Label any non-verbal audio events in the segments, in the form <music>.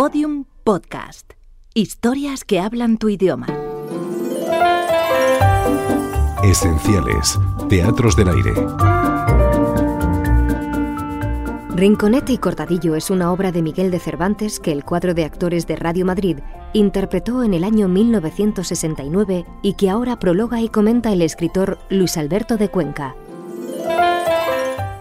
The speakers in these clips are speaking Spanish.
Podium Podcast. Historias que hablan tu idioma. Esenciales. Teatros del aire. Rinconete y Cortadillo es una obra de Miguel de Cervantes que el cuadro de actores de Radio Madrid interpretó en el año 1969 y que ahora prologa y comenta el escritor Luis Alberto de Cuenca.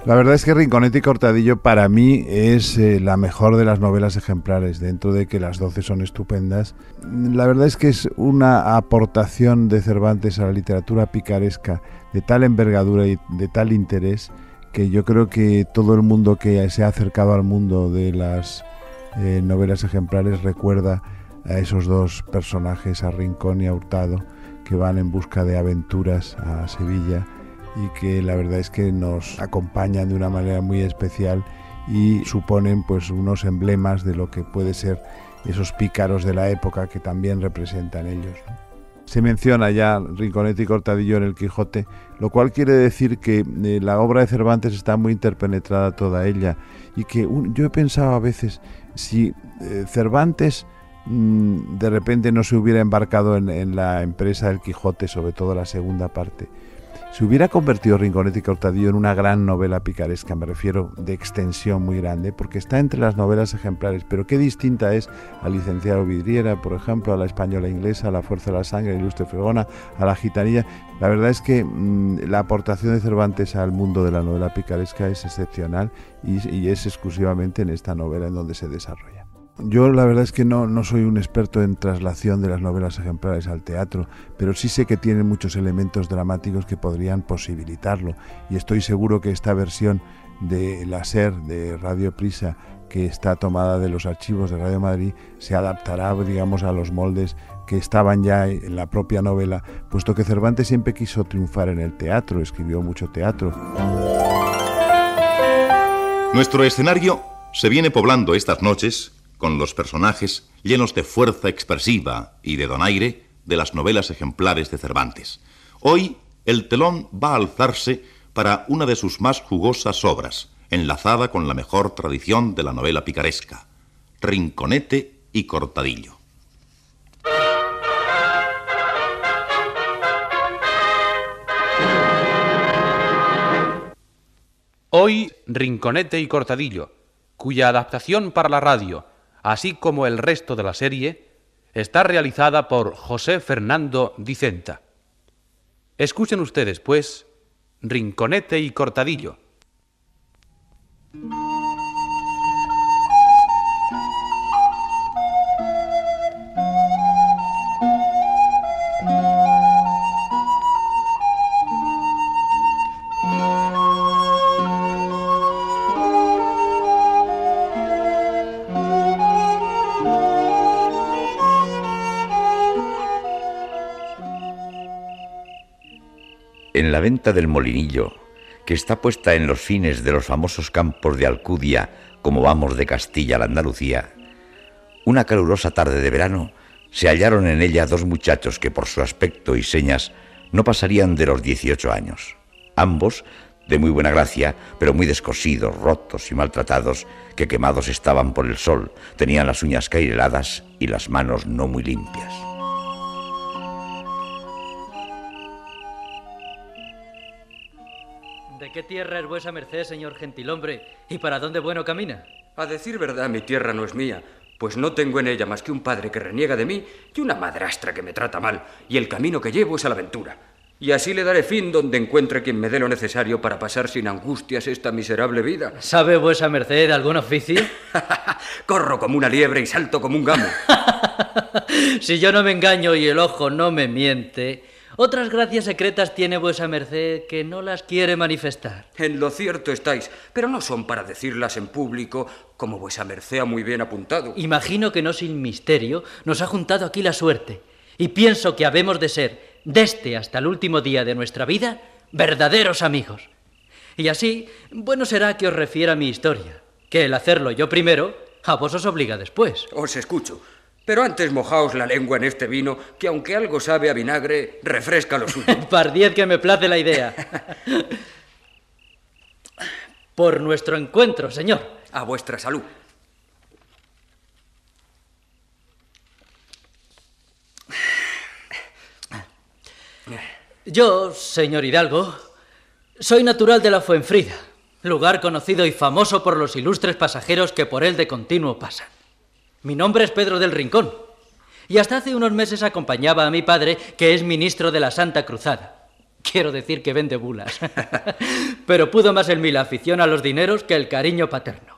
La verdad es que Rinconete y Cortadillo para mí es eh, la mejor de las novelas ejemplares, dentro de que las doce son estupendas. La verdad es que es una aportación de Cervantes a la literatura picaresca de tal envergadura y de tal interés que yo creo que todo el mundo que se ha acercado al mundo de las eh, novelas ejemplares recuerda a esos dos personajes, a Rincón y a Hurtado, que van en busca de aventuras a Sevilla y que la verdad es que nos acompañan de una manera muy especial y suponen pues unos emblemas de lo que puede ser esos pícaros de la época que también representan ellos. Se menciona ya Rinconete y Cortadillo en el Quijote, lo cual quiere decir que eh, la obra de Cervantes está muy interpenetrada toda ella y que yo he pensado a veces si eh, Cervantes mm, de repente no se hubiera embarcado en la empresa del Quijote, sobre todo la segunda parte, se hubiera convertido Rinconete y Cortadillo en una gran novela picaresca, me refiero de extensión muy grande, porque está entre las novelas ejemplares, pero qué distinta es a Licenciado Vidriera, por ejemplo, a La Española Inglesa, a La Fuerza de la Sangre, a Ilustre Fregona, a La Gitanilla. La verdad es que mm, la aportación de Cervantes al mundo de la novela picaresca es excepcional y es exclusivamente en esta novela en donde se desarrolla. Yo la verdad es que no, no soy un experto en traslación de las novelas ejemplares al teatro, pero sí sé que tienen muchos elementos dramáticos que podrían posibilitarlo y estoy seguro que esta versión de la SER de Radio Prisa que está tomada de los archivos de Radio Madrid se adaptará, digamos, a los moldes que estaban ya en la propia novela, puesto que Cervantes siempre quiso triunfar en el teatro, escribió mucho teatro. Nuestro escenario se viene poblando estas noches con los personajes llenos de fuerza expresiva y de donaire de las novelas ejemplares de Cervantes. Hoy el telón va a alzarse para una de sus más jugosas obras, enlazada con la mejor tradición de la novela picaresca, Rinconete y Cortadillo. Hoy Rinconete y Cortadillo, cuya adaptación para la radio así como el resto de la serie, está realizada por José Fernando Dicenta. Escuchen ustedes, pues, Rinconete y Cortadillo. En la venta del molinillo, que está puesta en los fines de los famosos campos de Alcudia, como vamos de Castilla a la Andalucía, una calurosa tarde de verano se hallaron en ella dos muchachos que por su aspecto y señas no pasarían de los 18 años. Ambos de muy buena gracia, pero muy descosidos, rotos y maltratados, que quemados estaban por el sol, tenían las uñas caireladas y las manos no muy limpias. Qué tierra es vuesa merced, señor gentilhombre? ¿Y para dónde bueno camina? A decir verdad, mi tierra no es mía, pues no tengo en ella más que un padre que reniega de mí y una madrastra que me trata mal, y el camino que llevo es a la aventura. Y así le daré fin donde encuentre quien me dé lo necesario para pasar sin angustias esta miserable vida. <laughs> ¿Sabe vuesa merced algún oficio? <laughs> Corro como una liebre y salto como un gamo. <laughs> si yo no me engaño y el ojo no me miente, otras gracias secretas tiene vuesa merced que no las quiere manifestar. En lo cierto estáis, pero no son para decirlas en público, como vuesa merced ha muy bien apuntado. Imagino que no sin misterio nos ha juntado aquí la suerte, y pienso que habemos de ser, desde hasta el último día de nuestra vida, verdaderos amigos. Y así, bueno será que os refiera mi historia, que el hacerlo yo primero, a vos os obliga después. Os escucho. Pero antes mojaos la lengua en este vino, que aunque algo sabe a vinagre, refresca lo suyo. <laughs> Pardiez que me place la idea. Por nuestro encuentro, señor. A vuestra salud. Yo, señor Hidalgo, soy natural de la Fuenfrida, lugar conocido y famoso por los ilustres pasajeros que por él de continuo pasan. Mi nombre es Pedro del Rincón, y hasta hace unos meses acompañaba a mi padre, que es ministro de la Santa Cruzada. Quiero decir que vende bulas. <laughs> Pero pudo más en mí la afición a los dineros que el cariño paterno.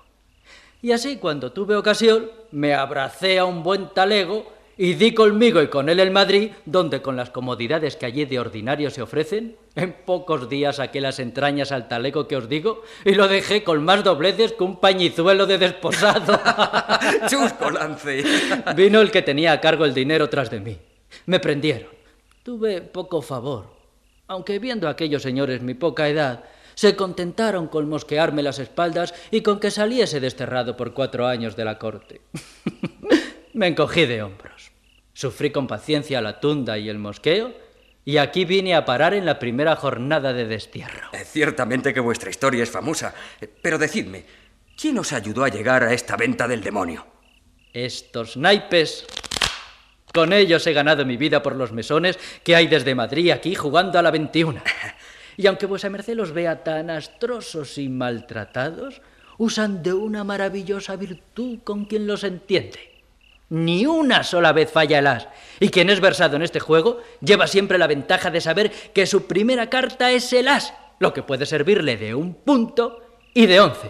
Y así, cuando tuve ocasión, me abracé a un buen talego y di conmigo y con él el Madrid, donde con las comodidades que allí de ordinario se ofrecen, en pocos días saqué las entrañas al talego que os digo y lo dejé con más dobleces que un pañizuelo de desposado. <laughs> ¡Chusco lance! <laughs> Vino el que tenía a cargo el dinero tras de mí. Me prendieron. Tuve poco favor, aunque viendo a aquellos señores mi poca edad, se contentaron con mosquearme las espaldas y con que saliese desterrado por cuatro años de la corte. <laughs> Me encogí de hombros. Sufrí con paciencia la tunda y el mosqueo y aquí vine a parar en la primera jornada de destierro. Eh, ciertamente que vuestra historia es famosa, eh, pero decidme, ¿quién os ayudó a llegar a esta venta del demonio? Estos naipes. Con ellos he ganado mi vida por los mesones que hay desde Madrid aquí jugando a la 21. <laughs> Y aunque vuesa merced los vea tan astrosos y maltratados, usan de una maravillosa virtud con quien los entiende. Ni una sola vez falla el as. Y quien es versado en este juego lleva siempre la ventaja de saber que su primera carta es el as, lo que puede servirle de un punto y de once.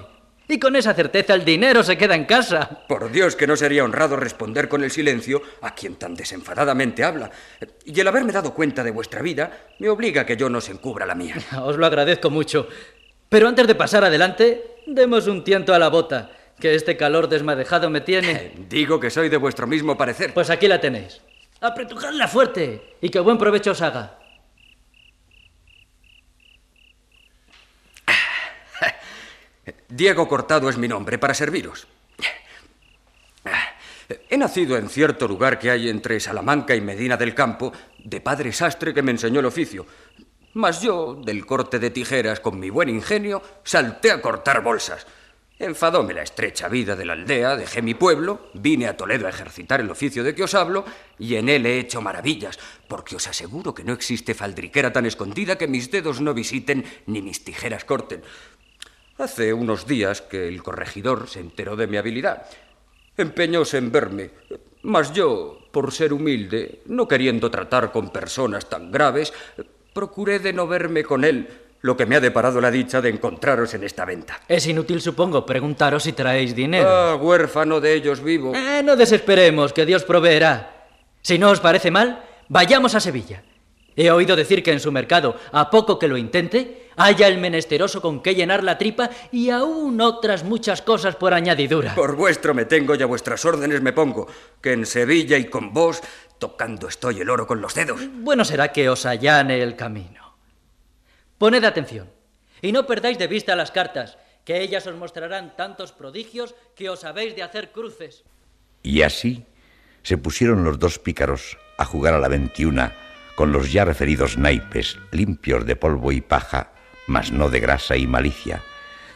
Y con esa certeza el dinero se queda en casa. Por Dios que no sería honrado responder con el silencio a quien tan desenfadadamente habla. Y el haberme dado cuenta de vuestra vida me obliga a que yo no se encubra la mía. <laughs> Os lo agradezco mucho. Pero antes de pasar adelante, demos un tiento a la bota, que este calor desmadejado me tiene. Digo que soy de vuestro mismo parecer. Pues aquí la tenéis. Apretujadla fuerte y que buen provecho os haga. <laughs> Diego Cortado es mi nombre para serviros. He nacido en cierto lugar que hay entre Salamanca y Medina del Campo, de padre sastre que me enseñó el oficio. Mas yo, del corte de tijeras, con mi buen ingenio, salté a cortar bolsas. Enfadóme la estrecha vida de la aldea, dejé mi pueblo, vine a Toledo a ejercitar el oficio de que os hablo, y en él he hecho maravillas, porque os aseguro que no existe faldriquera tan escondida que mis dedos no visiten ni mis tijeras corten. Hace unos días que el corregidor se enteró de mi habilidad. Empeñóse en verme, mas yo, por ser humilde, no queriendo tratar con personas tan graves, procuré de no verme con él, lo que me ha deparado la dicha de encontraros en esta venta. Es inútil, supongo, preguntaros si traéis dinero. Ah, huérfano de ellos vivo. Eh, no desesperemos, que Dios proveerá. Si no os parece mal, vayamos a Sevilla. He oído decir que en su mercado, a poco que lo intente, haya el menesteroso con que llenar la tripa y aún otras muchas cosas por añadidura. Por vuestro me tengo y a vuestras órdenes me pongo, que en Sevilla y con vos, tocando estoy el oro con los dedos. Bueno será que os allane el camino. Poned atención y no perdáis de vista las cartas, que ellas os mostrarán tantos prodigios que os habéis de hacer cruces. Y así se pusieron los dos pícaros a jugar a la veintiuna con los ya referidos naipes, limpios de polvo y paja, mas no de grasa y malicia,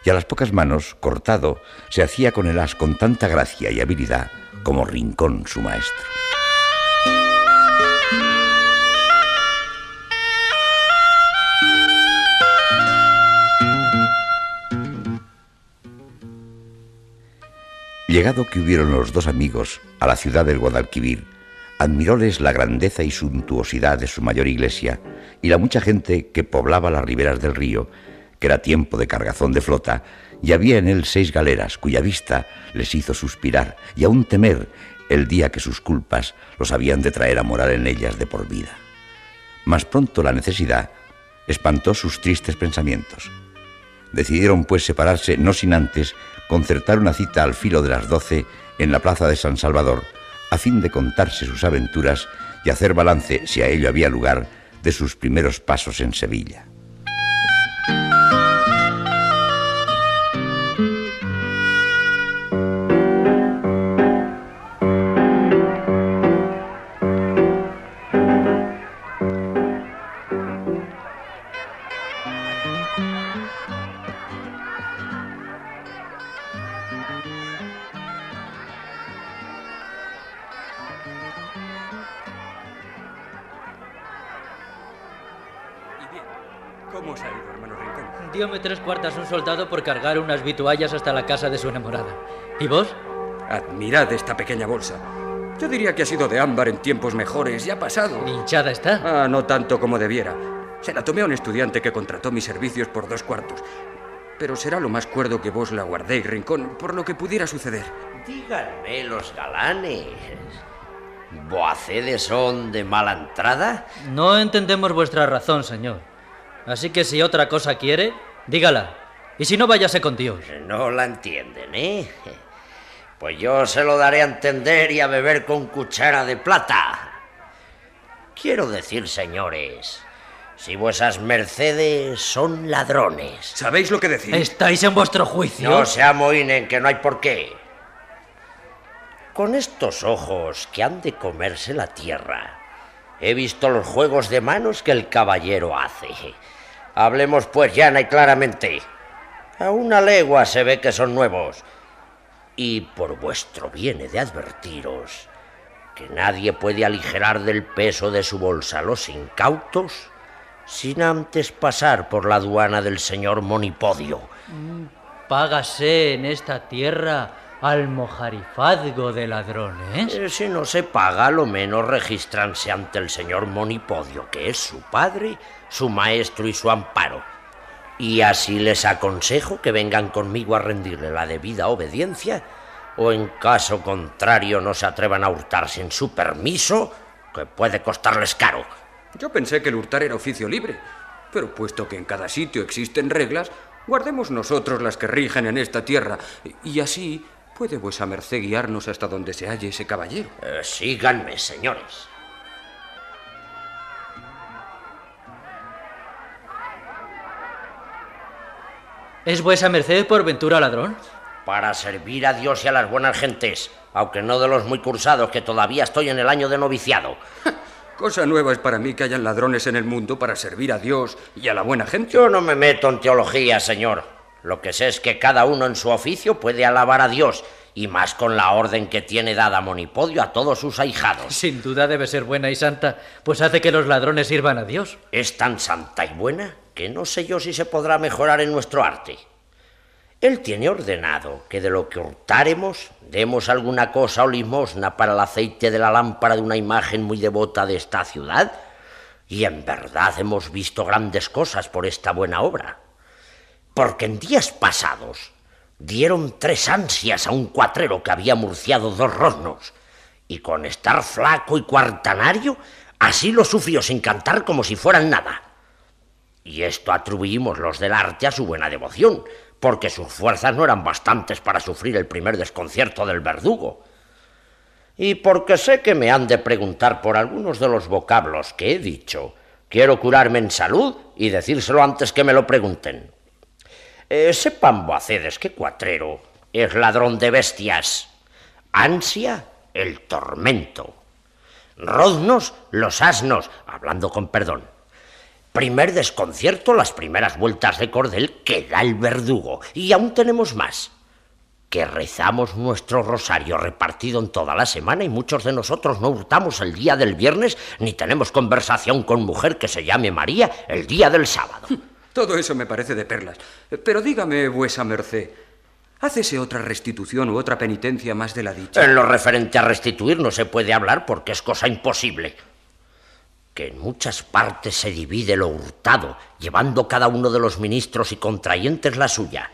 y a las pocas manos, cortado, se hacía con el as con tanta gracia y habilidad como Rincón su maestro. Llegado que hubieron los dos amigos a la ciudad del Guadalquivir, admiróles la grandeza y suntuosidad de su mayor iglesia y la mucha gente que poblaba las riberas del río, que era tiempo de cargazón de flota, y había en él seis galeras cuya vista les hizo suspirar y aún temer el día que sus culpas los habían de traer a morar en ellas de por vida. Mas pronto la necesidad espantó sus tristes pensamientos. Decidieron pues separarse no sin antes concertar una cita al filo de las doce en la plaza de San Salvador, a fin de contarse sus aventuras y hacer balance, si a ello había lugar, de sus primeros pasos en Sevilla. Un soldado por cargar unas vituallas hasta la casa de su enamorada. ¿Y vos? Admirad esta pequeña bolsa. Yo diría que ha sido de ámbar en tiempos mejores, ya ha pasado. ¿Hinchada está? Ah, no tanto como debiera. Se la tomé a un estudiante que contrató mis servicios por dos cuartos. Pero será lo más cuerdo que vos la guardéis, Rincón, por lo que pudiera suceder. Díganme los galanes. ¿Boacedes son de mala entrada? No entendemos vuestra razón, señor. Así que si otra cosa quiere, dígala. Y si no, váyase con Dios. No la entienden, ¿eh? Pues yo se lo daré a entender y a beber con cuchara de plata. Quiero decir, señores, si vuesas mercedes son ladrones. ¿Sabéis lo que decís? ¿Estáis en vuestro juicio? No se amoinen, que no hay por qué. Con estos ojos que han de comerse la tierra, he visto los juegos de manos que el caballero hace. Hablemos pues llana y claramente. A una legua se ve que son nuevos. Y por vuestro bien he de advertiros que nadie puede aligerar del peso de su bolsa los incautos sin antes pasar por la aduana del señor Monipodio. Págase en esta tierra al mojarifazgo de ladrones. Eh, si no se paga, lo menos registranse ante el señor Monipodio, que es su padre, su maestro y su amparo. Y así les aconsejo que vengan conmigo a rendirle la debida obediencia, o en caso contrario no se atrevan a hurtar sin su permiso, que puede costarles caro. Yo pensé que el hurtar era oficio libre, pero puesto que en cada sitio existen reglas, guardemos nosotros las que rigen en esta tierra, y así puede vuesa merced guiarnos hasta donde se halle ese caballero. Eh, síganme, señores. ¿Es vuesa merced por ventura ladrón? Para servir a Dios y a las buenas gentes, aunque no de los muy cursados, que todavía estoy en el año de noviciado. Cosa nueva es para mí que hayan ladrones en el mundo para servir a Dios y a la buena gente. Yo no me meto en teología, señor. Lo que sé es que cada uno en su oficio puede alabar a Dios, y más con la orden que tiene dada Monipodio a todos sus ahijados. Sin duda debe ser buena y santa, pues hace que los ladrones sirvan a Dios. Es tan santa y buena que no sé yo si se podrá mejorar en nuestro arte. Él tiene ordenado que de lo que hurtáremos demos alguna cosa o limosna para el aceite de la lámpara de una imagen muy devota de esta ciudad, y en verdad hemos visto grandes cosas por esta buena obra. Porque en días pasados dieron tres ansias a un cuatrero que había murciado dos rosnos, y con estar flaco y cuartanario, así lo sufrió sin cantar como si fueran nada. Y esto atribuimos los del arte a su buena devoción, porque sus fuerzas no eran bastantes para sufrir el primer desconcierto del verdugo. Y porque sé que me han de preguntar por algunos de los vocablos que he dicho, quiero curarme en salud y decírselo antes que me lo pregunten. Eh, sepan boacedes que Cuatrero es ladrón de bestias, ansia el tormento, roznos los asnos, hablando con perdón, primer desconcierto las primeras vueltas de cordel que da el verdugo. Y aún tenemos más. Que rezamos nuestro rosario repartido en toda la semana y muchos de nosotros no hurtamos el día del viernes ni tenemos conversación con mujer que se llame María el día del sábado. <laughs> Todo eso me parece de perlas. Pero dígame, vuesa merced, ¿hácese otra restitución u otra penitencia más de la dicha? En lo referente a restituir no se puede hablar porque es cosa imposible que en muchas partes se divide lo hurtado, llevando cada uno de los ministros y contrayentes la suya,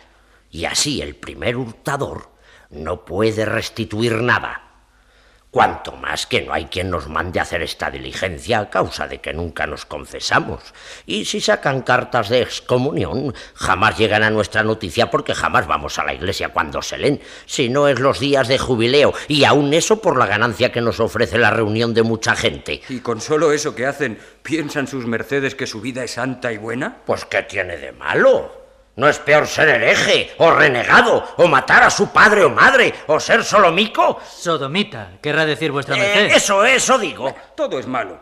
y así el primer hurtador no puede restituir nada. Cuanto más que no hay quien nos mande a hacer esta diligencia a causa de que nunca nos confesamos. Y si sacan cartas de excomunión, jamás llegan a nuestra noticia porque jamás vamos a la iglesia cuando se leen, si no es los días de jubileo, y aun eso por la ganancia que nos ofrece la reunión de mucha gente. ¿Y con solo eso que hacen, piensan sus mercedes que su vida es santa y buena? Pues ¿qué tiene de malo? ¿No es peor ser hereje, o renegado, o matar a su padre o madre, o ser solomico? Sodomita, querrá decir vuestra Eh, merced. eso, eso digo. Todo es malo.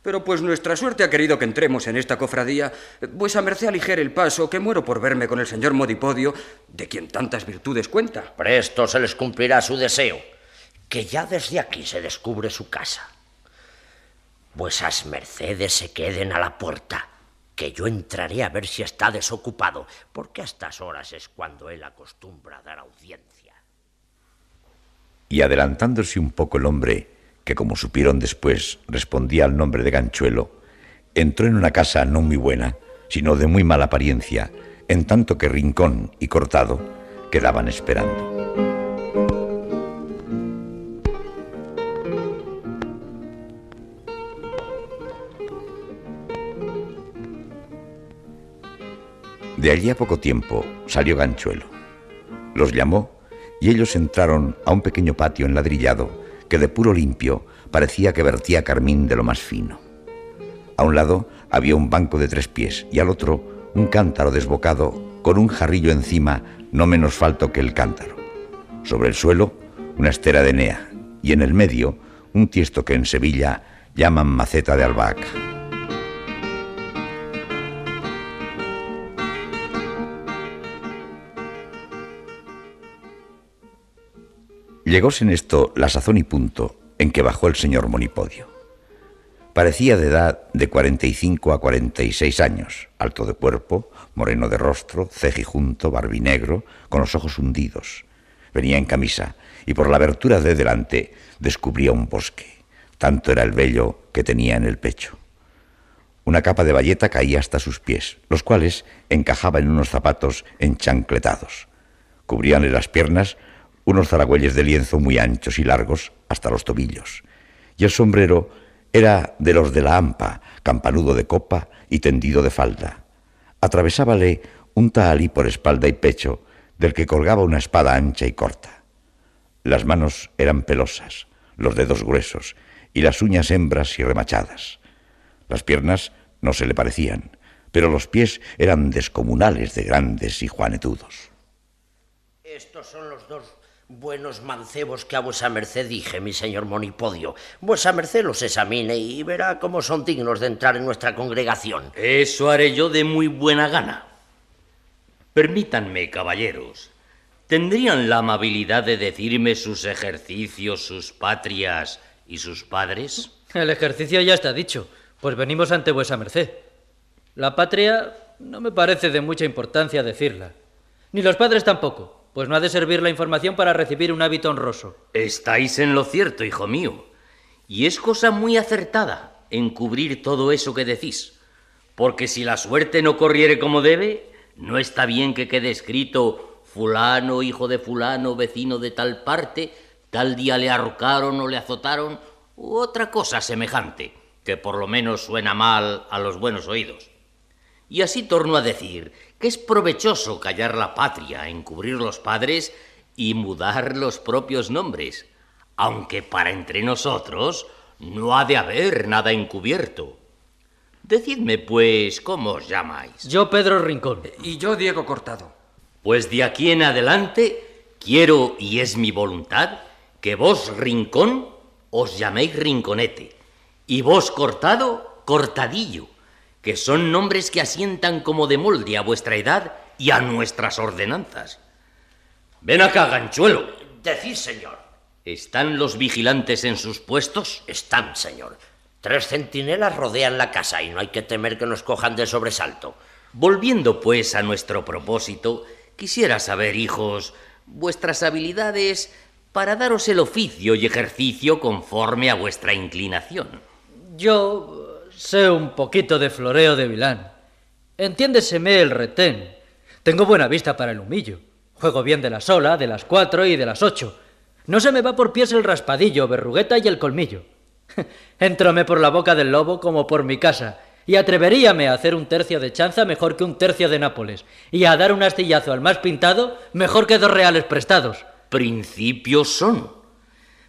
Pero pues nuestra suerte ha querido que entremos en esta cofradía, vuesa merced aligere el paso, que muero por verme con el señor Modipodio, de quien tantas virtudes cuenta. Presto se les cumplirá su deseo, que ya desde aquí se descubre su casa. Vuesas mercedes se queden a la puerta, que yo entraré a ver si está desocupado, porque a estas horas es cuando él acostumbra a dar audiencia. Y adelantándose un poco el hombre, que como supieron después respondía al nombre de Ganchuelo, entró en una casa no muy buena, sino de muy mala apariencia, en tanto que Rincón y Cortado quedaban esperando. De allí a poco tiempo salió Ganchuelo. Los llamó y ellos entraron a un pequeño patio enladrillado que de puro limpio parecía que vertía carmín de lo más fino. A un lado había un banco de tres pies y al otro un cántaro desbocado con un jarrillo encima no menos falto que el cántaro. Sobre el suelo una estera de Enea y en el medio un tiesto que en Sevilla llaman maceta de albahaca. Llegóse en esto la sazón y punto en que bajó el señor Monipodio. Parecía de edad de 45 a 46 años, alto de cuerpo, moreno de rostro, cejijunto, barbinegro, con los ojos hundidos. Venía en camisa y por la abertura de delante descubría un bosque. Tanto era el vello que tenía en el pecho. Una capa de bayeta caía hasta sus pies, los cuales encajaba en unos zapatos enchancletados. Cubríanle las piernas unos zaragüelles de lienzo muy anchos y largos hasta los tobillos, y el sombrero era de los de la hampa, campanudo de copa y tendido de falda. Atravesábale un tahalí por espalda y pecho, del que colgaba una espada ancha y corta. Las manos eran pelosas, los dedos gruesos y las uñas hembras y remachadas. Las piernas no se le parecían, pero los pies eran descomunales de grandes y juanetudos. Estos son los dos Buenos mancebos que a vuesa merced dije, mi señor Monipodio. Vuesa merced los examine y verá cómo son dignos de entrar en nuestra congregación. Eso haré yo de muy buena gana. Permítanme, caballeros. ¿Tendrían la amabilidad de decirme sus ejercicios, sus patrias y sus padres? El ejercicio ya está dicho, pues venimos ante vuesa merced. La patria no me parece de mucha importancia decirla, ni los padres tampoco. Pues no ha de servir la información para recibir un hábito honroso. Estáis en lo cierto, hijo mío. Y es cosa muy acertada encubrir todo eso que decís. Porque si la suerte no corriere como debe, no está bien que quede escrito fulano, hijo de fulano, vecino de tal parte, tal día le arrocaron o le azotaron, u otra cosa semejante, que por lo menos suena mal a los buenos oídos. Y así torno a decir que es provechoso callar la patria, encubrir los padres y mudar los propios nombres, aunque para entre nosotros no ha de haber nada encubierto. Decidme, pues, ¿cómo os llamáis? Yo Pedro Rincón. Y yo Diego Cortado. Pues de aquí en adelante quiero, y es mi voluntad, que vos, Rincón, os llaméis Rinconete, y vos, Cortado, Cortadillo que son nombres que asientan como de molde a vuestra edad y a nuestras ordenanzas. Ven acá, ganchuelo. Decís, señor. ¿Están los vigilantes en sus puestos? Están, señor. Tres centinelas rodean la casa y no hay que temer que nos cojan de sobresalto. Volviendo, pues, a nuestro propósito, quisiera saber, hijos, vuestras habilidades para daros el oficio y ejercicio conforme a vuestra inclinación. Yo Sé un poquito de floreo de vilán. Entiéndeseme el retén. Tengo buena vista para el humillo. Juego bien de la sola, de las cuatro y de las ocho. No se me va por pies el raspadillo, berrugueta y el colmillo. <laughs> Entróme por la boca del lobo como por mi casa, y atreveríame a hacer un tercio de chanza mejor que un tercio de Nápoles, y a dar un astillazo al más pintado mejor que dos reales prestados. Principios son.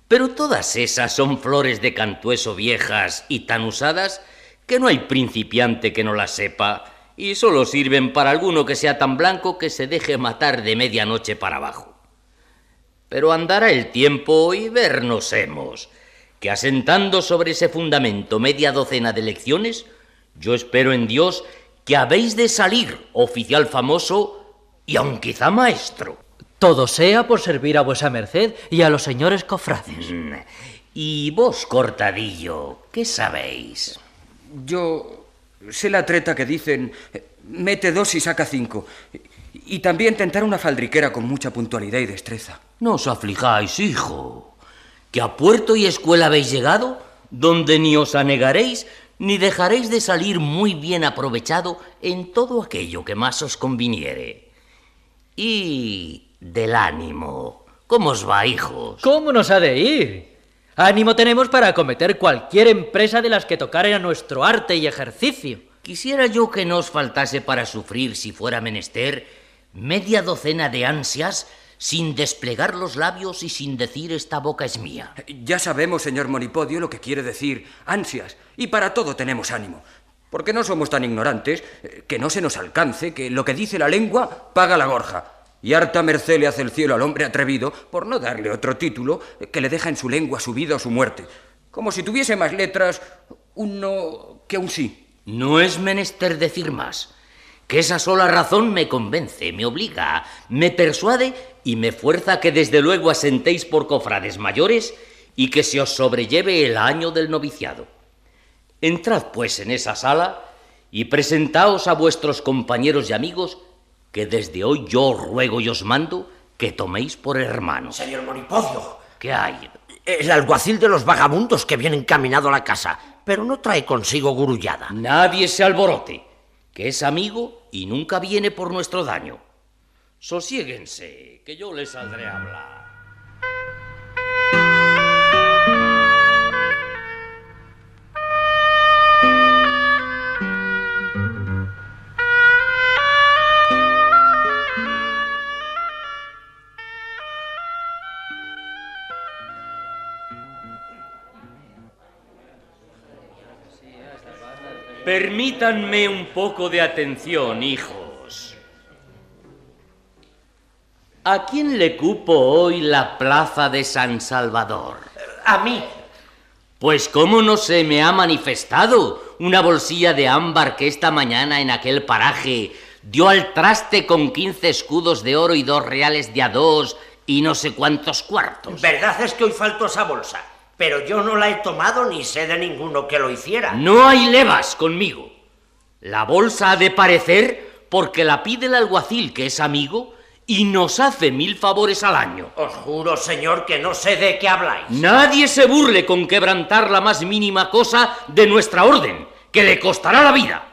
Pero todas esas son flores de cantueso viejas y tan usadas que no hay principiante que no la sepa y solo sirven para alguno que sea tan blanco que se deje matar de medianoche para abajo. Pero andará el tiempo y vernos hemos, que asentando sobre ese fundamento media docena de lecciones, yo espero en Dios que habéis de salir oficial famoso y aun quizá maestro. Todo sea por servir a vuesa merced y a los señores cofrades. Mm. Y vos, cortadillo, ¿qué sabéis? Yo... Sé la treta que dicen, mete dos y saca cinco. Y también tentar una faldriquera con mucha puntualidad y destreza. No os aflijáis, hijo, que a puerto y escuela habéis llegado, donde ni os anegaréis ni dejaréis de salir muy bien aprovechado en todo aquello que más os conviniere. Y del ánimo, ¿cómo os va, hijos? ¿Cómo nos ha de ir? Ánimo tenemos para acometer cualquier empresa de las que tocaren a nuestro arte y ejercicio. Quisiera yo que no os faltase para sufrir, si fuera menester, media docena de ansias sin desplegar los labios y sin decir esta boca es mía. Ya sabemos, señor Monipodio, lo que quiere decir ansias, y para todo tenemos ánimo. Porque no somos tan ignorantes eh, que no se nos alcance que lo que dice la lengua paga la gorja. Y harta merced le hace el cielo al hombre atrevido por no darle otro título que le deja en su lengua su vida o su muerte. Como si tuviese más letras un no que un sí. No es menester decir más que esa sola razón me convence, me obliga, me persuade y me fuerza que desde luego asentéis por cofrades mayores y que se os sobrelleve el año del noviciado. Entrad pues en esa sala y presentaos a vuestros compañeros y amigos que desde hoy yo os ruego y os mando que toméis por hermanos. Señor Monipodio. ¿Qué hay? El alguacil de los vagabundos que viene encaminado a la casa, pero no trae consigo gurullada. Nadie se alborote que es amigo y nunca viene por nuestro daño. Sosiéguense, que yo les saldré a hablar. Permítanme un poco de atención, hijos. ¿A quién le cupo hoy la plaza de San Salvador? A mí. Pues cómo no se me ha manifestado una bolsilla de ámbar que esta mañana en aquel paraje dio al traste con quince escudos de oro y dos reales de a dos y no sé cuántos cuartos. Verdad es que hoy faltó esa bolsa pero yo no la he tomado ni sé de ninguno que lo hiciera. No hay levas conmigo. La bolsa ha de parecer porque la pide el alguacil, que es amigo, y nos hace mil favores al año. Os juro, señor, que no sé de qué habláis. Nadie se burle con quebrantar la más mínima cosa de nuestra orden, que le costará la vida.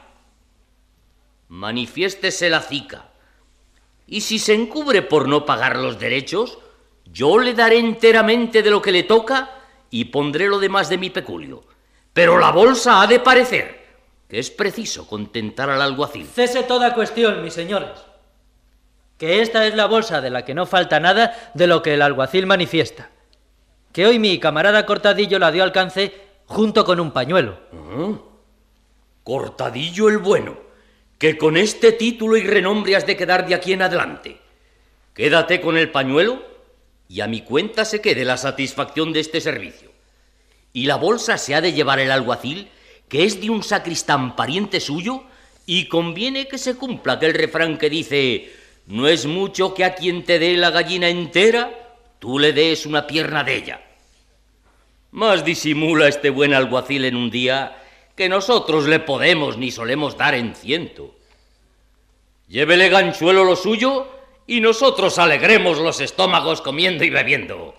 Manifiéstese la cica. Y si se encubre por no pagar los derechos, yo le daré enteramente de lo que le toca y pondré lo demás de mi peculio. Pero la bolsa ha de parecer que es preciso contentar al alguacil. Cese toda cuestión, mis señores. Que esta es la bolsa de la que no falta nada de lo que el alguacil manifiesta. Que hoy mi camarada Cortadillo la dio alcance junto con un pañuelo. Cortadillo el bueno, que con este título y renombre has de quedar de aquí en adelante. Quédate con el pañuelo y a mi cuenta se quede la satisfacción de este servicio. Y la bolsa se ha de llevar el alguacil, que es de un sacristán pariente suyo, y conviene que se cumpla aquel refrán que dice, no es mucho que a quien te dé la gallina entera, tú le des una pierna de ella. Más disimula este buen alguacil en un día que nosotros le podemos ni solemos dar en ciento. Llévele ganchuelo lo suyo y nosotros alegremos los estómagos comiendo y bebiendo.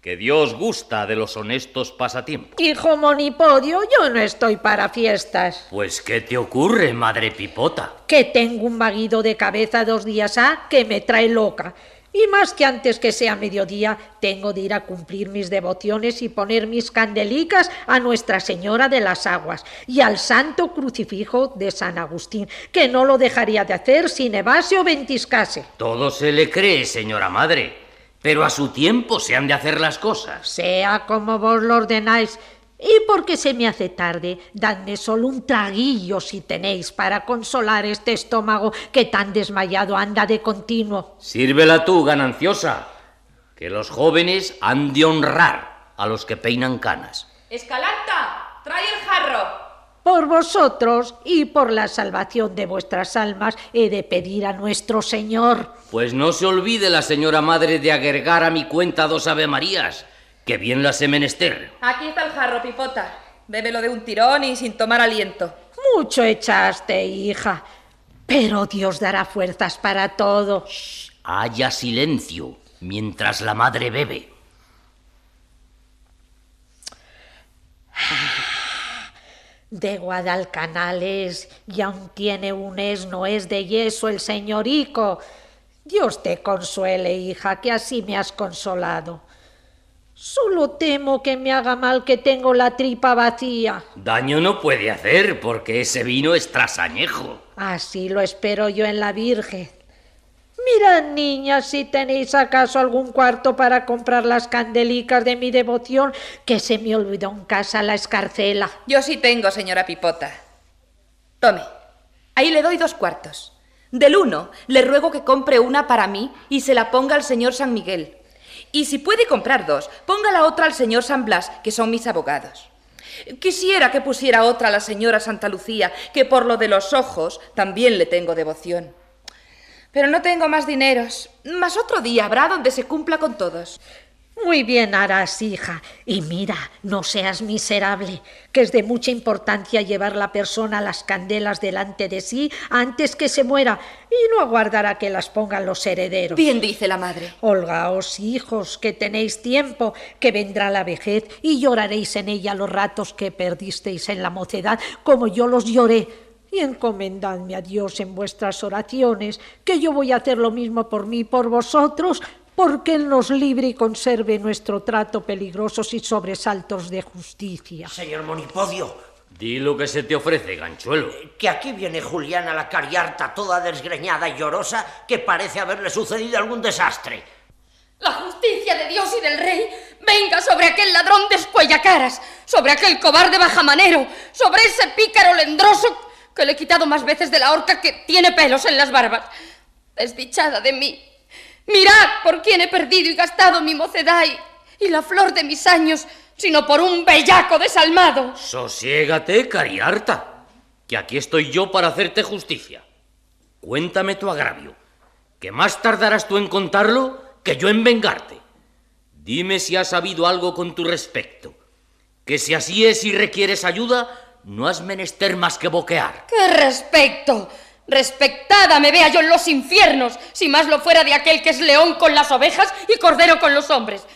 Que Dios gusta de los honestos pasatiempos. Hijo Monipodio, yo no estoy para fiestas. Pues, ¿qué te ocurre, madre Pipota? Que tengo un vaguido de cabeza dos días a que me trae loca. Y más que antes que sea mediodía, tengo de ir a cumplir mis devociones y poner mis candelicas a Nuestra Señora de las Aguas y al Santo Crucifijo de San Agustín, que no lo dejaría de hacer si nevase o ventiscase. Todo se le cree, señora madre, pero a su tiempo se han de hacer las cosas. Sea como vos lo ordenáis, y porque se me hace tarde, dadme solo un traguillo si tenéis para consolar este estómago que tan desmayado anda de continuo. Sírvela tú, gananciosa, que los jóvenes han de honrar a los que peinan canas. Escalanta, trae el jarro. Por vosotros y por la salvación de vuestras almas he de pedir a nuestro Señor. Pues no se olvide la señora madre de agregar a mi cuenta dos Ave Marías que bien las he menester. Aquí está el jarro, Pipota. Bébelo de un tirón y sin tomar aliento. Mucho echaste, hija. Pero Dios dará fuerzas para todo. Haya silencio mientras la madre bebe. De Guadalcanales, y aún tiene un esno es de yeso el señorico. Dios te consuele, hija, que así me has consolado. Solo temo que me haga mal que tengo la tripa vacía. Daño no puede hacer porque ese vino es trasañejo. Así lo espero yo en la Virgen. Mirad, niñas, si tenéis acaso algún cuarto para comprar las candelicas de mi devoción, que se me olvidó en casa la escarcela. Yo sí tengo, señora Pipota. Tome, ahí le doy dos cuartos. Del uno, le ruego que compre una para mí y se la ponga al señor San Miguel. Y si puede comprar dos, ponga la otra al señor San Blas, que son mis abogados. Quisiera que pusiera otra a la señora Santa Lucía, que por lo de los ojos también le tengo devoción. Pero no tengo más dineros. Más otro día habrá donde se cumpla con todos. Muy bien harás, hija. Y mira, no seas miserable, que es de mucha importancia llevar la persona las candelas delante de sí antes que se muera y no aguardar a que las pongan los herederos. Bien dice la madre. Holgaos, hijos, que tenéis tiempo, que vendrá la vejez y lloraréis en ella los ratos que perdisteis en la mocedad, como yo los lloré y encomendadme a Dios en vuestras oraciones, que yo voy a hacer lo mismo por mí y por vosotros, porque Él nos libre y conserve nuestro trato peligrosos y sobresaltos de justicia. Señor Monipodio, Di lo que se te ofrece, ganchuelo. que aquí viene Juliana la cariarta toda desgreñada y llorosa, que parece haberle sucedido algún desastre. La justicia de Dios y del rey venga sobre aquel ladrón de escuellacaras, sobre aquel cobarde bajamanero, sobre ese pícaro lendroso que le he quitado más veces de la horca que tiene pelos en las barbas. Desdichada de mí. Mirad por quién he perdido y gastado mi mocedad y, y la flor de mis años, sino por un bellaco desalmado. Sosiégate, cariarta, que aquí estoy yo para hacerte justicia. Cuéntame tu agravio, que más tardarás tú en contarlo que yo en vengarte. Dime si has sabido algo con tu respecto, que si así es y requieres ayuda, no has menester más que boquear. ¡Qué respecto! Respectada me vea yo en los infiernos, si más lo fuera de aquel que es león con las ovejas y cordero con los hombres.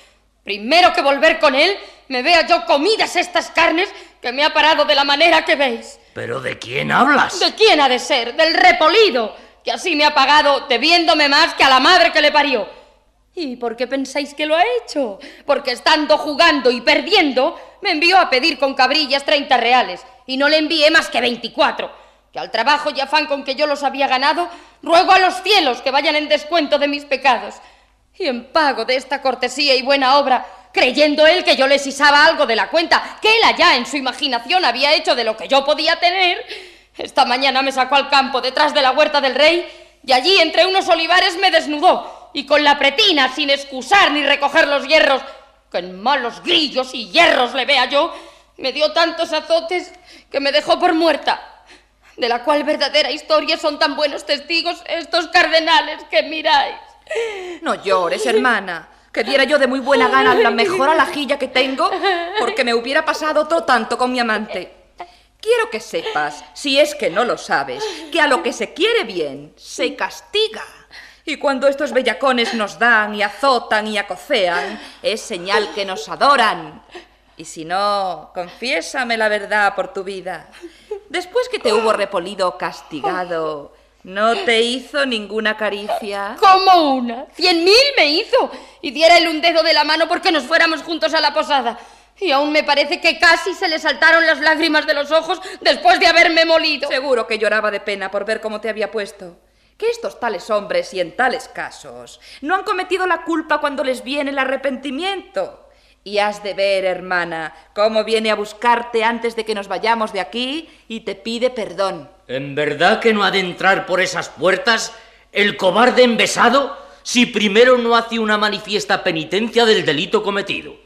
Primero que volver con él, me vea yo comidas estas carnes que me ha parado de la manera que veis. ¿Pero de quién hablas? ¿De quién ha de ser? Del repolido, que así me ha pagado debiéndome más que a la madre que le parió. ¿Y por qué pensáis que lo ha hecho? Porque estando jugando y perdiendo, me envió a pedir con cabrillas 30 reales y no le envié más que 24. Que al trabajo y afán con que yo los había ganado, ruego a los cielos que vayan en descuento de mis pecados. Y en pago de esta cortesía y buena obra, creyendo él que yo les isaba algo de la cuenta, que él allá en su imaginación había hecho de lo que yo podía tener, esta mañana me sacó al campo detrás de la huerta del rey y allí entre unos olivares me desnudó y con la pretina, sin excusar ni recoger los hierros, que en malos grillos y hierros le vea yo, me dio tantos azotes que me dejó por muerta, de la cual verdadera historia son tan buenos testigos estos cardenales que miráis. No llores, hermana, que diera yo de muy buena gana la mejor alajilla que tengo, porque me hubiera pasado otro tanto con mi amante. Quiero que sepas, si es que no lo sabes, que a lo que se quiere bien se castiga. Y cuando estos bellacones nos dan y azotan y acocean, es señal que nos adoran. Y si no, confiésame la verdad por tu vida. Después que te hubo repolido castigado, ¿no te hizo ninguna caricia? Como una. Cien mil me hizo. Y diera el un dedo de la mano porque nos fuéramos juntos a la posada. Y aún me parece que casi se le saltaron las lágrimas de los ojos después de haberme molido. Seguro que lloraba de pena por ver cómo te había puesto. Que estos tales hombres y en tales casos no han cometido la culpa cuando les viene el arrepentimiento. Y has de ver, hermana, cómo viene a buscarte antes de que nos vayamos de aquí y te pide perdón. ¿En verdad que no ha de entrar por esas puertas el cobarde embesado si primero no hace una manifiesta penitencia del delito cometido?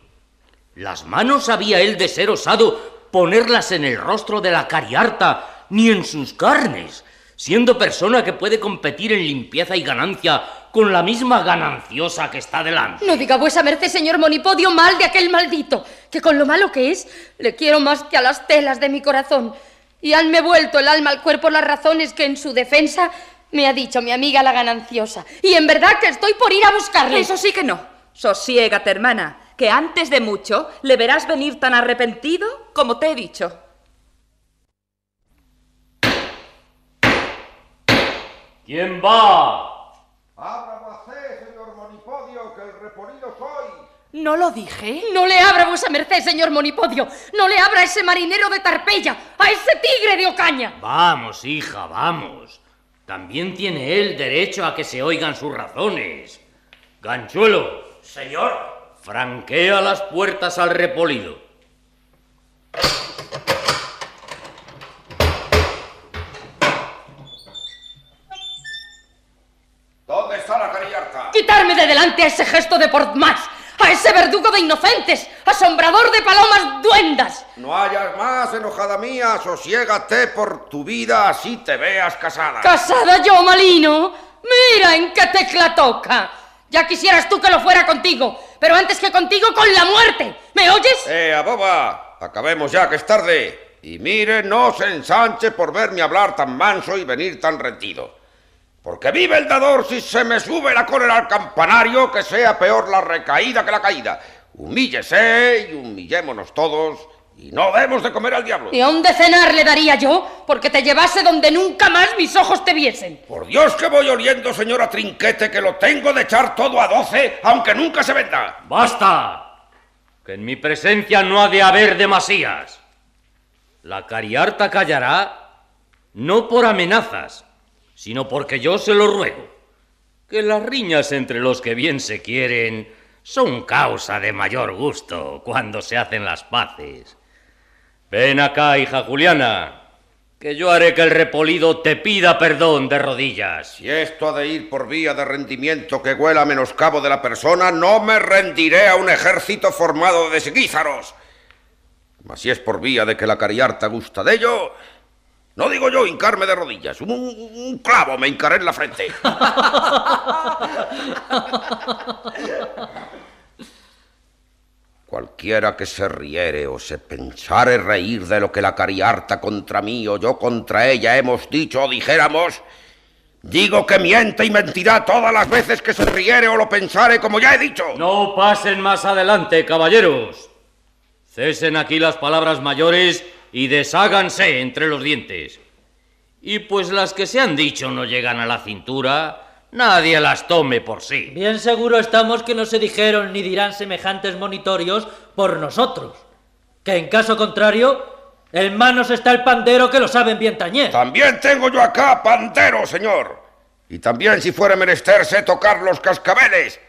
Las manos había él de ser osado ponerlas en el rostro de la cariarta, ni en sus carnes, siendo persona que puede competir en limpieza y ganancia con la misma gananciosa que está delante. No diga vuesa merced, señor Monipodio, mal de aquel maldito, que con lo malo que es, le quiero más que a las telas de mi corazón. y hanme vuelto el alma al cuerpo las razones que en su defensa me ha dicho mi amiga la gananciosa. Y en verdad que estoy por ir a buscarle. Eso sí que no. Sosiégate, hermana, que antes de mucho le verás venir tan arrepentido como te he dicho. ¿Quién va? Abra macé, señor Monipodio, que el repolido soy. ¿No lo dije? No le abra vuesa merced, señor Monipodio. No le abra a ese marinero de Tarpeya, a ese tigre de Ocaña. Vamos, hija, vamos. También tiene él derecho a que se oigan sus razones. Ganchuelo. Señor. Franquea las puertas al repolido. ¿Dónde está la carillarta? A ese gesto de Portmás, a ese verdugo de inocentes, asombrador de palomas duendas. No hayas más, enojada mía, sosiégate por tu vida, así te veas casada. ¿Casada yo, Malino? Mira en qué tecla toca. Ya quisieras tú que lo fuera contigo, pero antes que contigo, con la muerte. ¿Me oyes? ¡Eh, boba! Acabemos ya, que es tarde. Y mire, no se ensanche por verme hablar tan manso y venir tan retido. Porque vive el dador si se me sube la cólera al campanario, que sea peor la recaída que la caída. Humíllese y humillémonos todos, y no demos de comer al diablo. ¿Y aún de cenar le daría yo? Porque te llevase donde nunca más mis ojos te viesen. Por Dios que voy oliendo, señora Trinquete, que lo tengo de echar todo a doce, aunque nunca se venda. ¡Basta! Que en mi presencia no ha de haber demasías. La cariarta callará no por amenazas, sino porque yo se lo ruego. Que las riñas entre los que bien se quieren son causa de mayor gusto cuando se hacen las paces. Ven acá, hija Juliana, que yo haré que el repolido te pida perdón de rodillas. Si esto ha de ir por vía de rendimiento que huela a menoscabo de la persona, no me rendiré a un ejército formado de seguízaros. Mas si es por vía de que la cariarta gusta de ello, no digo yo hincarme de rodillas, un, clavo me hincaré en la frente. Cualquiera que se riere o se pensare reír de lo que la cariarta contra mí o yo contra ella hemos dicho o dijéramos, digo que miente y mentirá todas las veces que se riere o lo pensare como ya he dicho. No pasen más adelante, caballeros. Cesen aquí las palabras mayores y desháganse entre los dientes. Y pues las que se han dicho no llegan a la cintura, nadie las tome por sí. Bien seguro estamos que no se dijeron ni dirán semejantes monitorios por nosotros. Que en caso contrario, en manos está el pandero que lo saben bien tañer. También tengo yo acá pandero, señor. Y también si fuera menester sé tocar los cascabeles.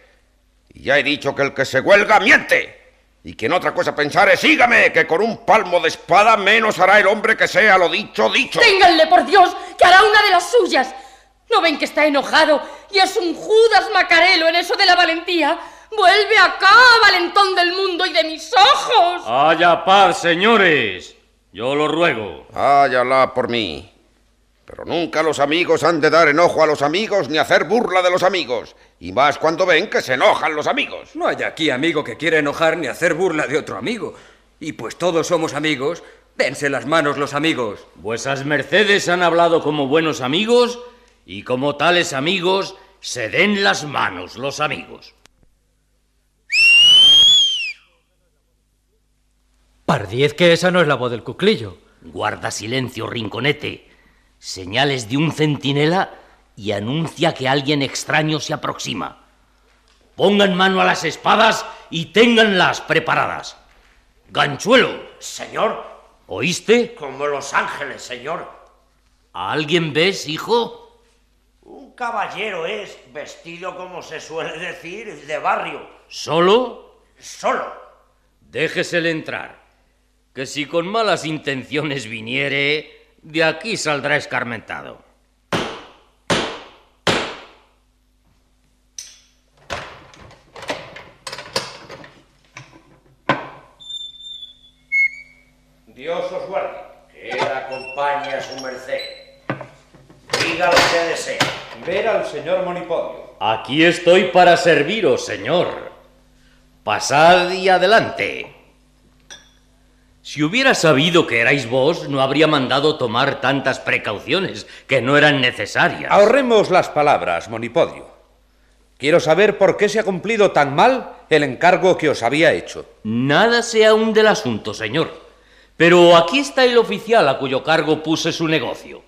Y ya he dicho que el que se huelga miente. Y que en otra cosa pensare, sígame, que con un palmo de espada menos hará el hombre que sea lo dicho, dicho. Ténganle, por Dios, que hará una de las suyas. ¿No ven que está enojado y es un Judas Macarelo en eso de la valentía? Vuelve acá, valentón del mundo y de mis ojos. Haya paz, señores. Yo lo ruego. Háyala por mí. Pero nunca los amigos han de dar enojo a los amigos ni hacer burla de los amigos. Y más cuando ven que se enojan los amigos. No hay aquí amigo que quiera enojar ni hacer burla de otro amigo. Y pues todos somos amigos, dense las manos los amigos. Vuesas mercedes han hablado como buenos amigos y como tales amigos se den las manos los amigos. Pardiez que esa no es la voz del cuclillo. Guarda silencio, rinconete. Señales de un centinela y anuncia que alguien extraño se aproxima. Pongan mano a las espadas y ténganlas preparadas. Ganchuelo. Señor. ¿Oíste? Como los ángeles, señor. ¿A alguien ves, hijo? Un caballero es, vestido como se suele decir, de barrio. ¿Solo? Solo. Déjesele entrar, que si con malas intenciones viniere, de aquí saldrá escarmentado. Dios os guarde. Que la acompañe a su merced. Diga lo que desee. Ver al señor Monipodio. Aquí estoy para serviros, señor. Pasad y adelante. Si hubiera sabido que erais vos, no habría mandado tomar tantas precauciones que no eran necesarias. Ahorremos las palabras, Monipodio. Quiero saber por qué se ha cumplido tan mal el encargo que os había hecho. Nada sé aún del asunto, señor. Pero aquí está el oficial a cuyo cargo puse su negocio.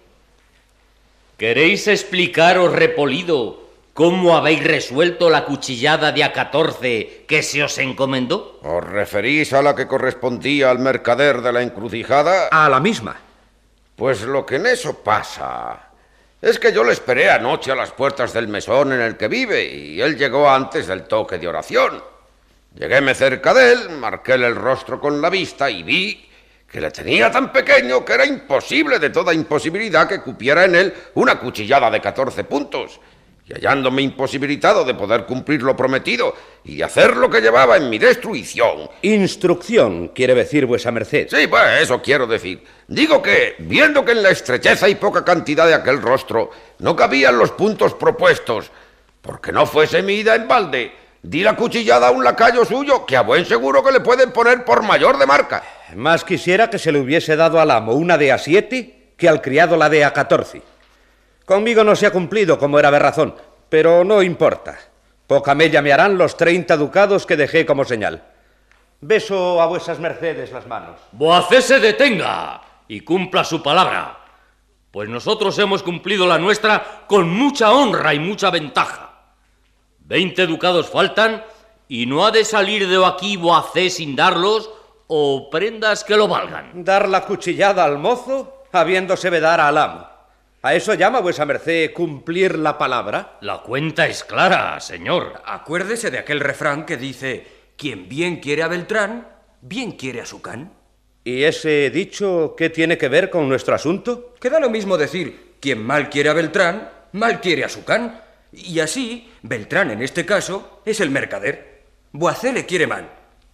¿Queréis explicaros, Repolido, cómo habéis resuelto la cuchillada de A14 que se os encomendó? ¿Os referís a la que correspondía al mercader de la encrucijada? A la misma. Pues lo que en eso pasa es que yo le esperé anoche a las puertas del mesón en el que vive y él llegó antes del toque de oración. Lleguéme cerca de él, marquéle el rostro con la vista y vi que le tenía tan pequeño que era imposible de toda imposibilidad que cupiera en él una cuchillada de 14 puntos. Y hallándome imposibilitado de poder cumplir lo prometido y de hacer lo que llevaba en mi destrucción. Instrucción, quiere decir vuesa merced. Sí, pues eso quiero decir. Digo que, viendo que en la estrecheza y poca cantidad de aquel rostro no cabían los puntos propuestos, porque no fuese mi ida en balde, di la cuchillada a un lacayo suyo que a buen seguro que le pueden poner por mayor de marca. Más quisiera que se le hubiese dado al amo una de a siete que al criado la de a catorce. Conmigo no se ha cumplido como era de razón, pero no importa. Poca mella me harán los treinta ducados que dejé como señal. Beso a vuesas mercedes las manos. Boacé se detenga y cumpla su palabra, pues nosotros hemos cumplido la nuestra con mucha honra y mucha ventaja. Veinte ducados faltan y no ha de salir de aquí Boacé sin darlos o prendas que lo valgan. Dar la cuchillada al mozo, habiéndose vedar al amo. ¿A eso llama vuesa merced cumplir la palabra? La cuenta es clara, señor. Acuérdese de aquel refrán que dice, quien bien quiere a Beltrán, bien quiere a su can. ¿Y ese dicho qué tiene que ver con nuestro asunto? Queda lo mismo decir, quien mal quiere a Beltrán, mal quiere a su can. Y así, Beltrán en este caso es el mercader. Boacé le quiere mal.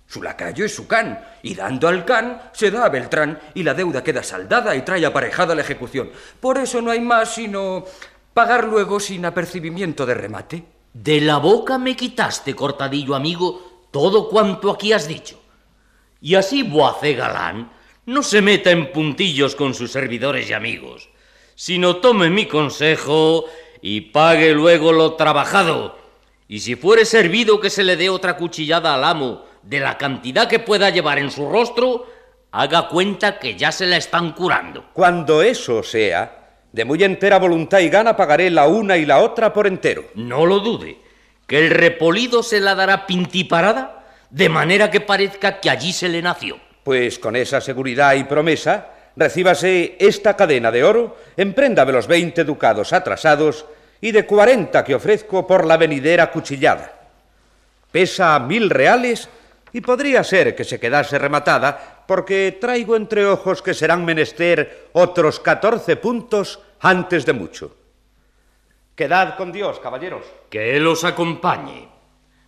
Su lacayo es su can, y dando al can se da a Beltrán, y la deuda queda saldada y trae aparejada la ejecución. Por eso no hay más sino pagar luego sin apercibimiento de remate. De la boca me quitaste, cortadillo amigo, todo cuanto aquí has dicho. Y así Boacé Galán no se meta en puntillos con sus servidores y amigos, sino tome mi consejo y pague luego lo trabajado. Y si fuere servido que se le dé otra cuchillada al amo, de la cantidad que pueda llevar en su rostro, haga cuenta que ya se la están curando. Cuando eso sea, de muy entera voluntad y gana pagaré la una y la otra por entero. No lo dude, que el repolido se la dará pintiparada, de manera que parezca que allí se le nació. Pues con esa seguridad y promesa, recíbase esta cadena de oro, emprenda de los veinte ducados atrasados y de cuarenta que ofrezco por la venidera cuchillada. Pesa mil reales y podría ser que se quedase rematada porque traigo entre ojos que serán menester otros catorce puntos antes de mucho. Quedad con Dios, caballeros. Que Él os acompañe.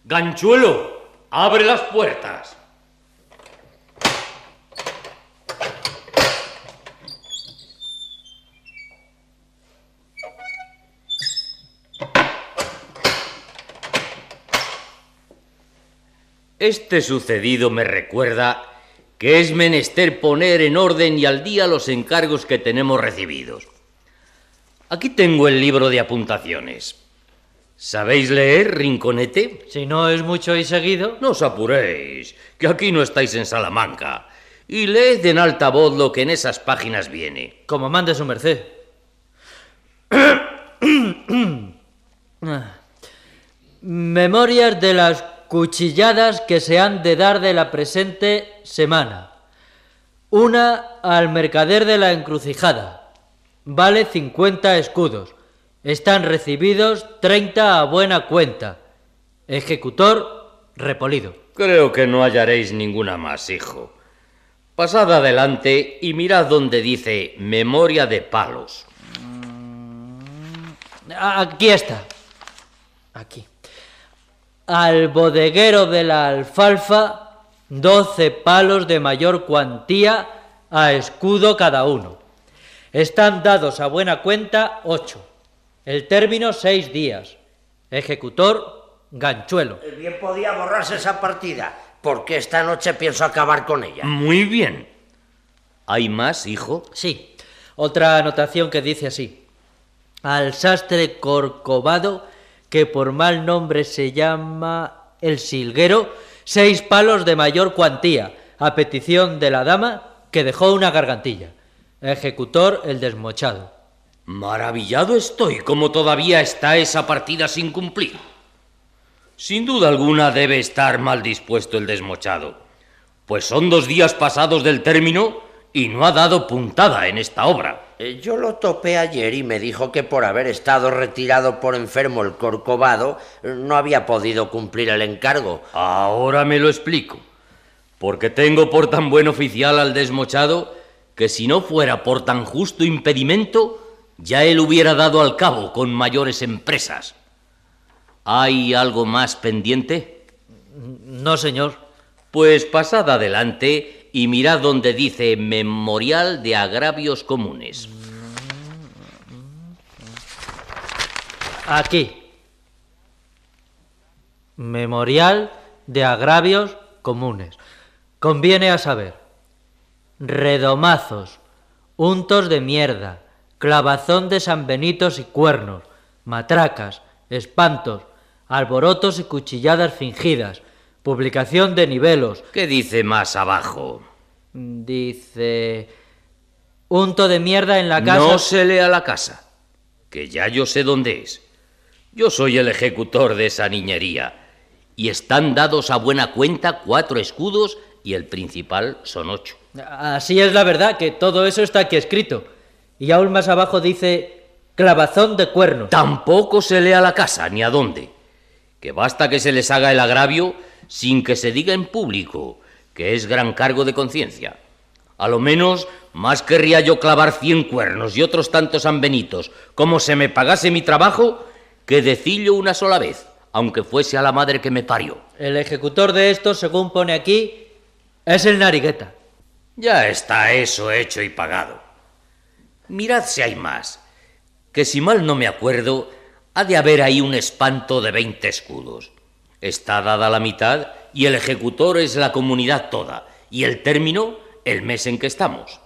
Ganchuelo, abre las puertas. Este sucedido me recuerda que es menester poner en orden y al día los encargos que tenemos recibidos. Aquí tengo el libro de apuntaciones. ¿Sabéis leer, Rinconete? Si no es mucho y seguido. No os apuréis, que aquí no estáis en Salamanca. Y leed en alta voz lo que en esas páginas viene. Como mande su merced. <coughs> <coughs> Memorias de las cuchilladas que se han de dar de la presente semana. Una al mercader de la encrucijada. Vale 50 escudos. Están recibidos 30 a buena cuenta. Ejecutor Repolido. Creo que no hallaréis ninguna más, hijo. Pasad adelante y mirad donde dice memoria de palos. Aquí está. Aquí. Al bodeguero de la alfalfa, doce palos de mayor cuantía a escudo cada uno. Están dados a buena cuenta ocho. El término seis días. Ejecutor, ganchuelo. Bien podía borrarse esa partida, porque esta noche pienso acabar con ella. Muy bien. ¿Hay más, hijo? Sí. Otra anotación que dice así. Al sastre Corcovado, que por mal nombre se llama el Silguero, seis palos de mayor cuantía, a petición de la dama que dejó una gargantilla. Ejecutor el desmochado. Maravillado estoy como todavía está esa partida sin cumplir. Sin duda alguna debe estar mal dispuesto el desmochado, pues son dos días pasados del término y no ha dado puntada en esta obra. Eh, Yo lo topé ayer y me dijo que por haber estado retirado por enfermo el corcovado no había podido cumplir el encargo. Ahora me lo explico. Porque tengo por tan buen oficial al desmochado que si no fuera por tan justo impedimento, ya él hubiera dado al cabo con mayores empresas. ¿Hay algo más pendiente? No, señor. Pues pasad adelante y mirad donde dice Memorial de Agravios Comunes. Aquí. Memorial de agravios comunes. Conviene a saber. Redomazos, untos de mierda, clavazón de sanbenitos y cuernos, matracas, espantos, alborotos y cuchilladas fingidas, publicación de nivelos. ¿Qué dice más abajo? Dice... Unto de mierda en la casa... No se lea la casa, que ya yo sé dónde es. Yo soy el ejecutor de esa niñería, y están dados a buena cuenta cuatro escudos y el principal son ocho. Así es la verdad, que todo eso está aquí escrito. Y aún más abajo dice clavazón de cuernos. Tampoco se lea la casa, ni a dónde. Que basta que se les haga el agravio sin que se diga en público, que es gran cargo de conciencia. A lo menos más querría yo clavar cien cuernos y otros tantos sanbenitos, como se me pagase mi trabajo, que decillo una sola vez, aunque fuese a la madre que me parió. El ejecutor de esto, según pone aquí, es el narigueta. Ya está eso hecho y pagado. Mirad si hay más, que si mal no me acuerdo, ha de haber ahí un espanto de veinte escudos. Está dada la mitad y el ejecutor es la comunidad toda, y el término el mes en que estamos.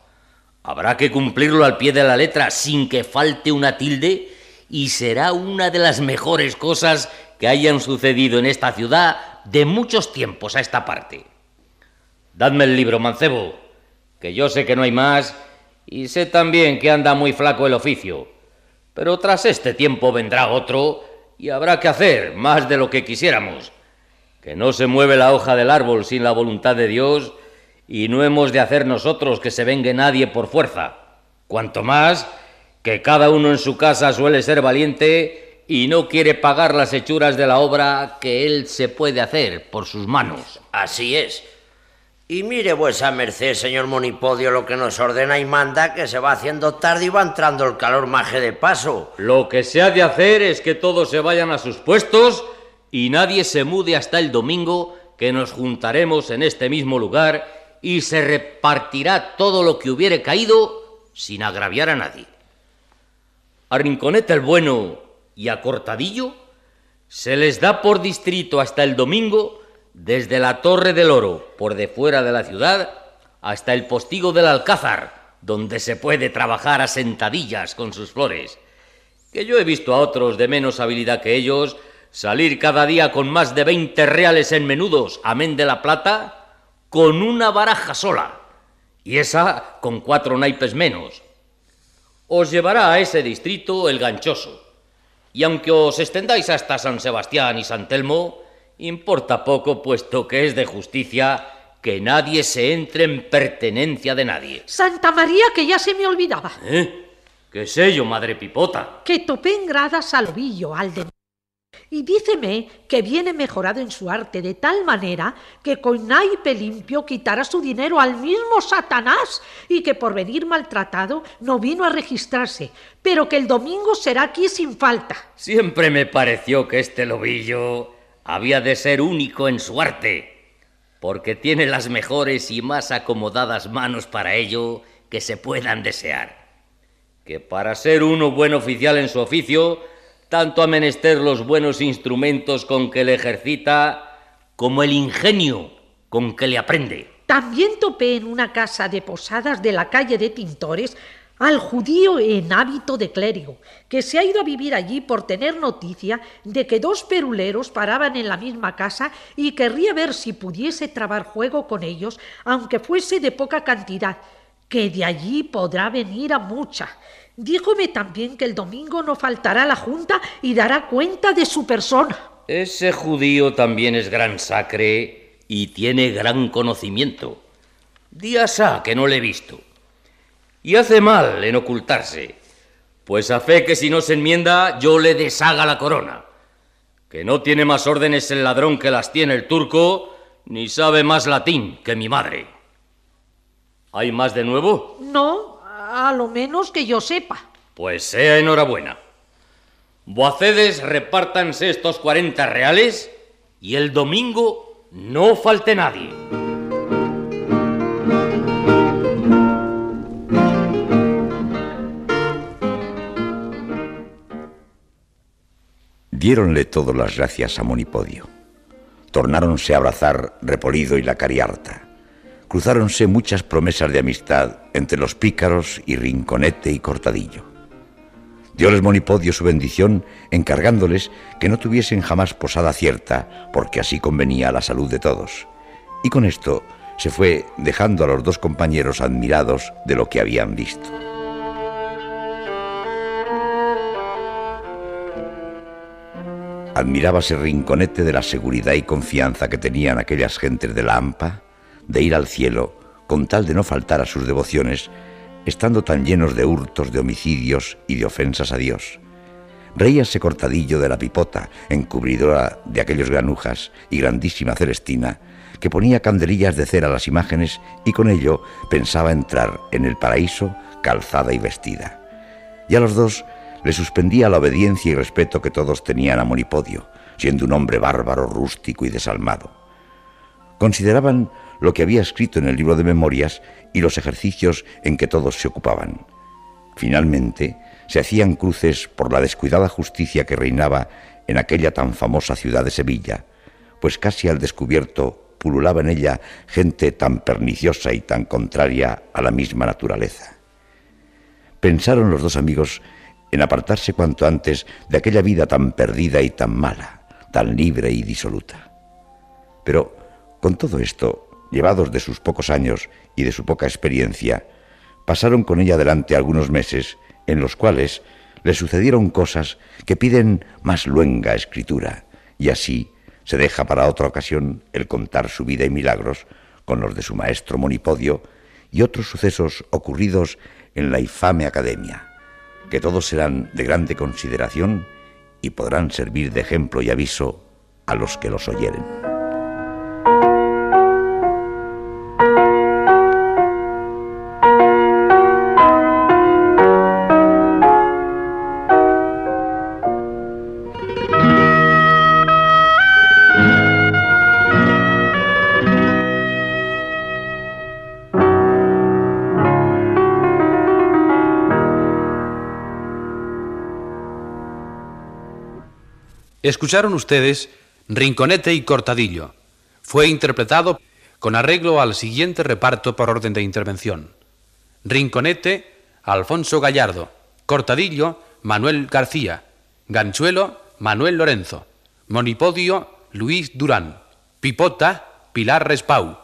Habrá que cumplirlo al pie de la letra sin que falte una tilde y será una de las mejores cosas que hayan sucedido en esta ciudad de muchos tiempos a esta parte. Dadme el libro, mancebo, que yo sé que no hay más y sé también que anda muy flaco el oficio. Pero tras este tiempo vendrá otro y habrá que hacer más de lo que quisiéramos. Que no se mueve la hoja del árbol sin la voluntad de Dios y no hemos de hacer nosotros que se vengue nadie por fuerza. Cuanto más que cada uno en su casa suele ser valiente y no quiere pagar las hechuras de la obra que él se puede hacer por sus manos. Así es. Y mire vuesa merced, señor Monipodio, lo que nos ordena y manda, que se va haciendo tarde y va entrando el calor maje de paso. Lo que se ha de hacer es que todos se vayan a sus puestos y nadie se mude hasta el domingo, que nos juntaremos en este mismo lugar y se repartirá todo lo que hubiere caído sin agraviar a nadie. A Rinconete el Bueno y a Cortadillo se les da por distrito hasta el domingo desde la Torre del Oro, por de fuera de la ciudad, hasta el postigo del Alcázar, donde se puede trabajar a sentadillas con sus flores. Que yo he visto a otros de menos habilidad que ellos salir cada día con más de veinte reales en menudos, amén de la plata, con una baraja sola, y esa con cuatro naipes menos. Os llevará a ese distrito el ganchoso, y aunque os extendáis hasta San Sebastián y San Telmo, importa poco, puesto que es de justicia que nadie se entre en pertenencia de nadie. Santa María, que ya se me olvidaba. ¿Eh? ¿Qué sé yo, madre pipota? Que topé en gradas al ovillo, al de... Y díceme que viene mejorado en su arte de tal manera que con naipe limpio quitará su dinero al mismo Satanás y que por venir maltratado no vino a registrarse, pero que el domingo será aquí sin falta. Siempre me pareció que este lobillo había de ser único en su arte, porque tiene las mejores y más acomodadas manos para ello que se puedan desear. Que para ser uno buen oficial en su oficio, tanto ha menester los buenos instrumentos con que le ejercita, como el ingenio con que le aprende. también topé en una casa de posadas de la calle de Tintores al judío en hábito de clérigo, que se ha ido a vivir allí por tener noticia de que dos peruleros paraban en la misma casa y querría ver si pudiese trabar juego con ellos, aunque fuese de poca cantidad, que de allí podrá venir a mucha. Díjome también que el domingo no faltará la junta y dará cuenta de su persona. Ese judío también es gran sacre y tiene gran conocimiento. Días ha que no le he visto. Y hace mal en ocultarse, pues a fe que si no se enmienda yo le deshaga la corona. Que no tiene más órdenes el ladrón que las tiene el turco, ni sabe más latín que mi madre. ¿Hay más de nuevo? No, a lo menos que yo sepa. Pues sea enhorabuena. Boacedes, repártanse estos 40 reales y el domingo no falte nadie. Diéronle todas las gracias a Monipodio. Tornáronse a abrazar Repolido y la Cariarta. Cruzáronse muchas promesas de amistad entre los pícaros y Rinconete y Cortadillo. Dióles Monipodio su bendición, encargándoles que no tuviesen jamás posada cierta, porque así convenía a la salud de todos. Y con esto se fue dejando a los dos compañeros admirados de lo que habían visto. Admirábase Rinconete de la seguridad y confianza que tenían aquellas gentes de la AMPA de ir al cielo con tal de no faltar a sus devociones, estando tan llenos de hurtos, de homicidios y de ofensas a Dios. Reíase cortadillo de la pipota, encubridora de aquellos granujas, y grandísima Celestina, que ponía candelillas de cera a las imágenes y con ello pensaba entrar en el paraíso calzada y vestida. Y a los dos le suspendía la obediencia y respeto que todos tenían a Monipodio, siendo un hombre bárbaro, rústico y desalmado. Consideraban lo que había escrito en el libro de memorias y los ejercicios en que todos se ocupaban. Finalmente, se hacían cruces por la descuidada justicia que reinaba en aquella tan famosa ciudad de Sevilla, pues casi al descubierto pululaba en ella gente tan perniciosa y tan contraria a la misma naturaleza. Pensaron los dos amigos en apartarse cuanto antes de aquella vida tan perdida y tan mala, tan libre y disoluta. Pero con todo esto, llevados de sus pocos años y de su poca experiencia, pasaron con ella adelante algunos meses en los cuales le sucedieron cosas que piden más luenga escritura, y así se deja para otra ocasión el contar su vida y milagros con los de su maestro Monipodio y otros sucesos ocurridos en la infame academia que todos serán de grande consideración y podrán servir de ejemplo y aviso a los que los oyeren. Escucharon ustedes Rinconete y Cortadillo. Fue interpretado con arreglo al siguiente reparto por orden de intervención. Rinconete, Alfonso Gallardo. Cortadillo, Manuel García. Ganchuelo, Manuel Lorenzo. Monipodio, Luis Durán. Pipota, Pilar Respau.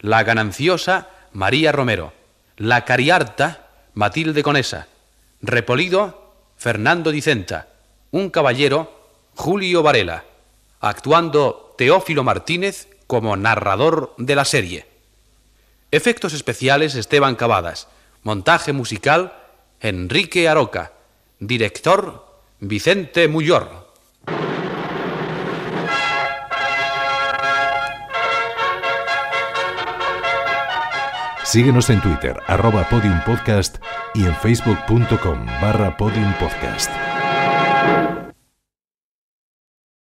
La Gananciosa, María Romero. La Cariarta, Matilde Conesa. Repolido, Fernando Dicenta. Un caballero, Julio Varela, actuando Teófilo Martínez como narrador de la serie. Efectos especiales Esteban Cavadas. Montaje musical Enrique Aroca. Director Vicente Mullor. Síguenos en Twitter, arroba podiumpodcast y en facebook.com barra podiumpodcast.